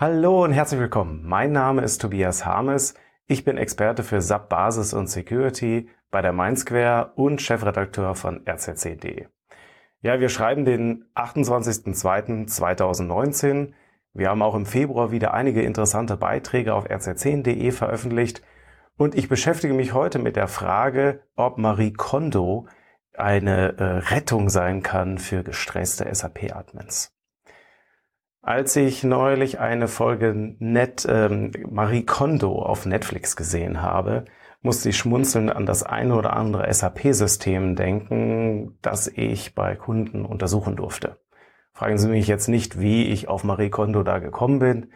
Hallo und herzlich willkommen. Mein Name ist Tobias Harmes. Ich bin Experte für SAP Basis und Security bei der Mindsquare und Chefredakteur von rcc.de. Ja, wir schreiben den 28.02.2019. Wir haben auch im Februar wieder einige interessante Beiträge auf rcc.de veröffentlicht und ich beschäftige mich heute mit der Frage, ob Marie Kondo eine äh, Rettung sein kann für gestresste SAP-Admins. Als ich neulich eine Folge Net, ähm, Marie Kondo auf Netflix gesehen habe, musste ich schmunzeln an das eine oder andere SAP-System denken, das ich bei Kunden untersuchen durfte. Fragen Sie mich jetzt nicht, wie ich auf Marie Kondo da gekommen bin.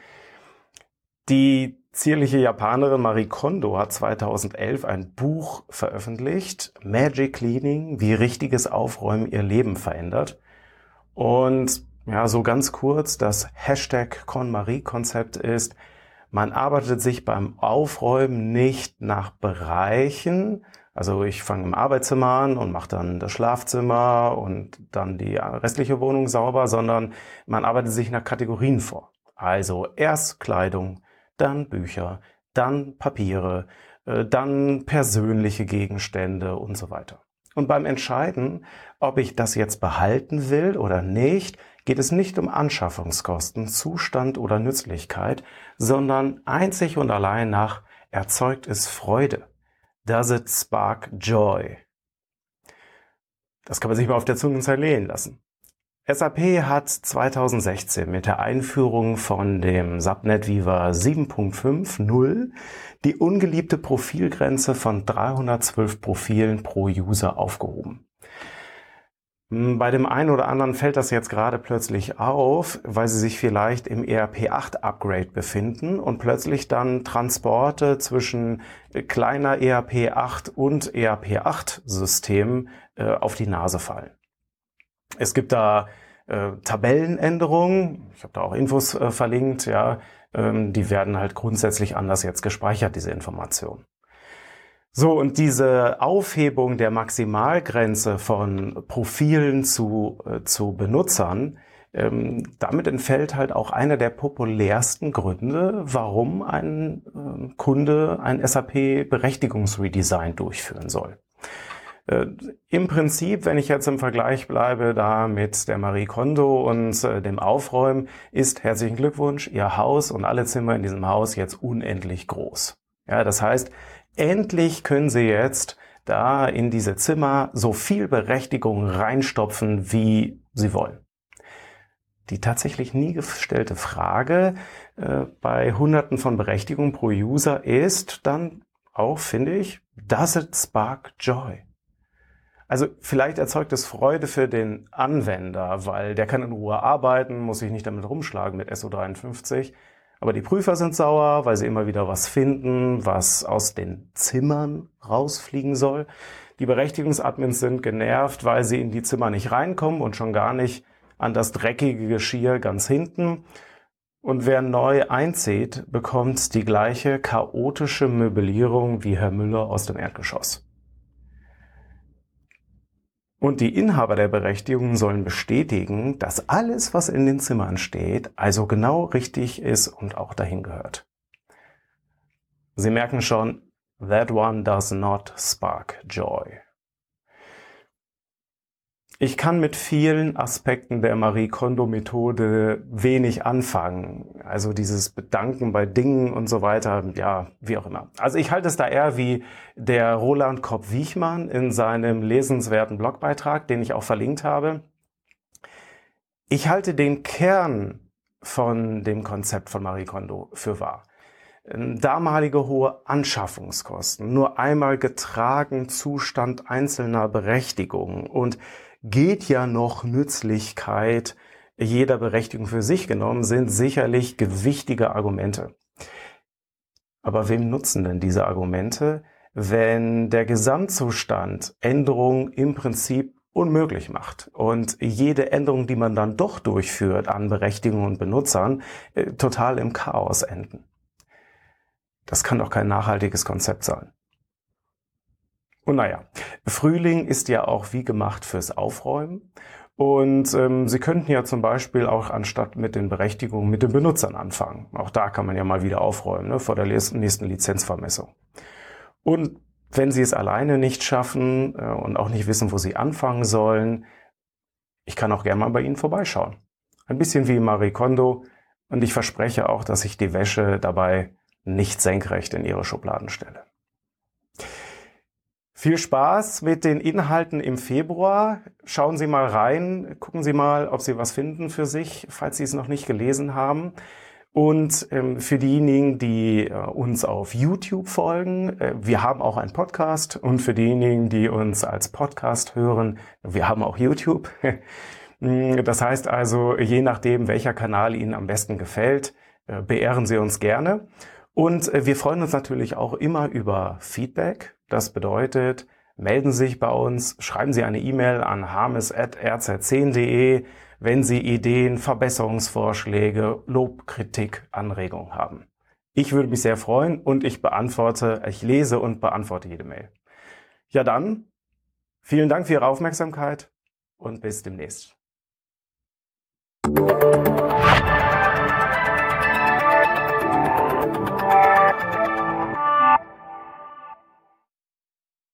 Die zierliche Japanerin Marie Kondo hat 2011 ein Buch veröffentlicht, Magic Cleaning, wie richtiges Aufräumen ihr Leben verändert. Und ja, so ganz kurz, das Hashtag KonMarie-Konzept ist, man arbeitet sich beim Aufräumen nicht nach Bereichen. Also ich fange im Arbeitszimmer an und mache dann das Schlafzimmer und dann die restliche Wohnung sauber, sondern man arbeitet sich nach Kategorien vor. Also erst Kleidung, dann Bücher, dann Papiere, äh, dann persönliche Gegenstände und so weiter. Und beim Entscheiden, ob ich das jetzt behalten will oder nicht, geht es nicht um Anschaffungskosten, Zustand oder Nützlichkeit, sondern einzig und allein nach erzeugt es Freude. Does it spark joy? Das kann man sich mal auf der Zunge zerlegen lassen. SAP hat 2016 mit der Einführung von dem Subnet Viva 7.5.0 die ungeliebte Profilgrenze von 312 Profilen pro User aufgehoben. Hm, bei dem einen oder anderen fällt das jetzt gerade plötzlich auf, weil sie sich vielleicht im ERP 8 Upgrade befinden und plötzlich dann Transporte zwischen kleiner ERP 8 und ERP 8 Systemen äh, auf die Nase fallen. Es gibt da äh, Tabellenänderungen, ich habe da auch Infos äh, verlinkt, ja, ähm, die werden halt grundsätzlich anders jetzt gespeichert, diese Informationen. So, und diese Aufhebung der Maximalgrenze von Profilen zu, äh, zu Benutzern, ähm, damit entfällt halt auch einer der populärsten Gründe, warum ein äh, Kunde ein SAP-Berechtigungsredesign durchführen soll. Äh, Im Prinzip, wenn ich jetzt im Vergleich bleibe da mit der Marie Kondo und äh, dem Aufräumen, ist herzlichen Glückwunsch, Ihr Haus und alle Zimmer in diesem Haus jetzt unendlich groß. Ja, das heißt, endlich können Sie jetzt da in diese Zimmer so viel Berechtigung reinstopfen, wie Sie wollen. Die tatsächlich nie gestellte Frage äh, bei Hunderten von Berechtigungen pro User ist dann auch, finde ich, does it spark joy? Also vielleicht erzeugt es Freude für den Anwender, weil der kann in Ruhe arbeiten, muss sich nicht damit rumschlagen mit SO53. Aber die Prüfer sind sauer, weil sie immer wieder was finden, was aus den Zimmern rausfliegen soll. Die Berechtigungsadmins sind genervt, weil sie in die Zimmer nicht reinkommen und schon gar nicht an das dreckige Geschirr ganz hinten. Und wer neu einzieht, bekommt die gleiche chaotische Möblierung wie Herr Müller aus dem Erdgeschoss. Und die Inhaber der Berechtigung sollen bestätigen, dass alles, was in den Zimmern steht, also genau richtig ist und auch dahin gehört. Sie merken schon, that one does not spark joy. Ich kann mit vielen Aspekten der Marie Kondo Methode wenig anfangen. Also dieses Bedanken bei Dingen und so weiter, ja, wie auch immer. Also ich halte es da eher wie der Roland Kopp-Wiechmann in seinem lesenswerten Blogbeitrag, den ich auch verlinkt habe. Ich halte den Kern von dem Konzept von Marie Kondo für wahr. Damalige hohe Anschaffungskosten, nur einmal getragen Zustand einzelner Berechtigungen und geht ja noch Nützlichkeit jeder Berechtigung für sich genommen, sind sicherlich gewichtige Argumente. Aber wem nutzen denn diese Argumente, wenn der Gesamtzustand Änderungen im Prinzip unmöglich macht und jede Änderung, die man dann doch durchführt an Berechtigungen und Benutzern, äh, total im Chaos enden? Das kann doch kein nachhaltiges Konzept sein. Und naja, Frühling ist ja auch wie gemacht fürs Aufräumen. Und ähm, Sie könnten ja zum Beispiel auch anstatt mit den Berechtigungen mit den Benutzern anfangen. Auch da kann man ja mal wieder aufräumen ne, vor der nächsten Lizenzvermessung. Und wenn Sie es alleine nicht schaffen äh, und auch nicht wissen, wo Sie anfangen sollen, ich kann auch gerne mal bei Ihnen vorbeischauen. Ein bisschen wie Marie Kondo. Und ich verspreche auch, dass ich die Wäsche dabei nicht senkrecht in Ihre Schubladen stelle. Viel Spaß mit den Inhalten im Februar. Schauen Sie mal rein, gucken Sie mal, ob Sie was finden für sich, falls Sie es noch nicht gelesen haben. Und ähm, für diejenigen, die äh, uns auf YouTube folgen, äh, wir haben auch einen Podcast. Und für diejenigen, die uns als Podcast hören, wir haben auch YouTube. das heißt also, je nachdem, welcher Kanal Ihnen am besten gefällt, äh, beehren Sie uns gerne. Und äh, wir freuen uns natürlich auch immer über Feedback. Das bedeutet, melden Sie sich bei uns, schreiben Sie eine E-Mail an harmes.rz10.de, wenn Sie Ideen, Verbesserungsvorschläge, Lob, Kritik, Anregungen haben. Ich würde mich sehr freuen und ich beantworte, ich lese und beantworte jede Mail. Ja dann, vielen Dank für Ihre Aufmerksamkeit und bis demnächst.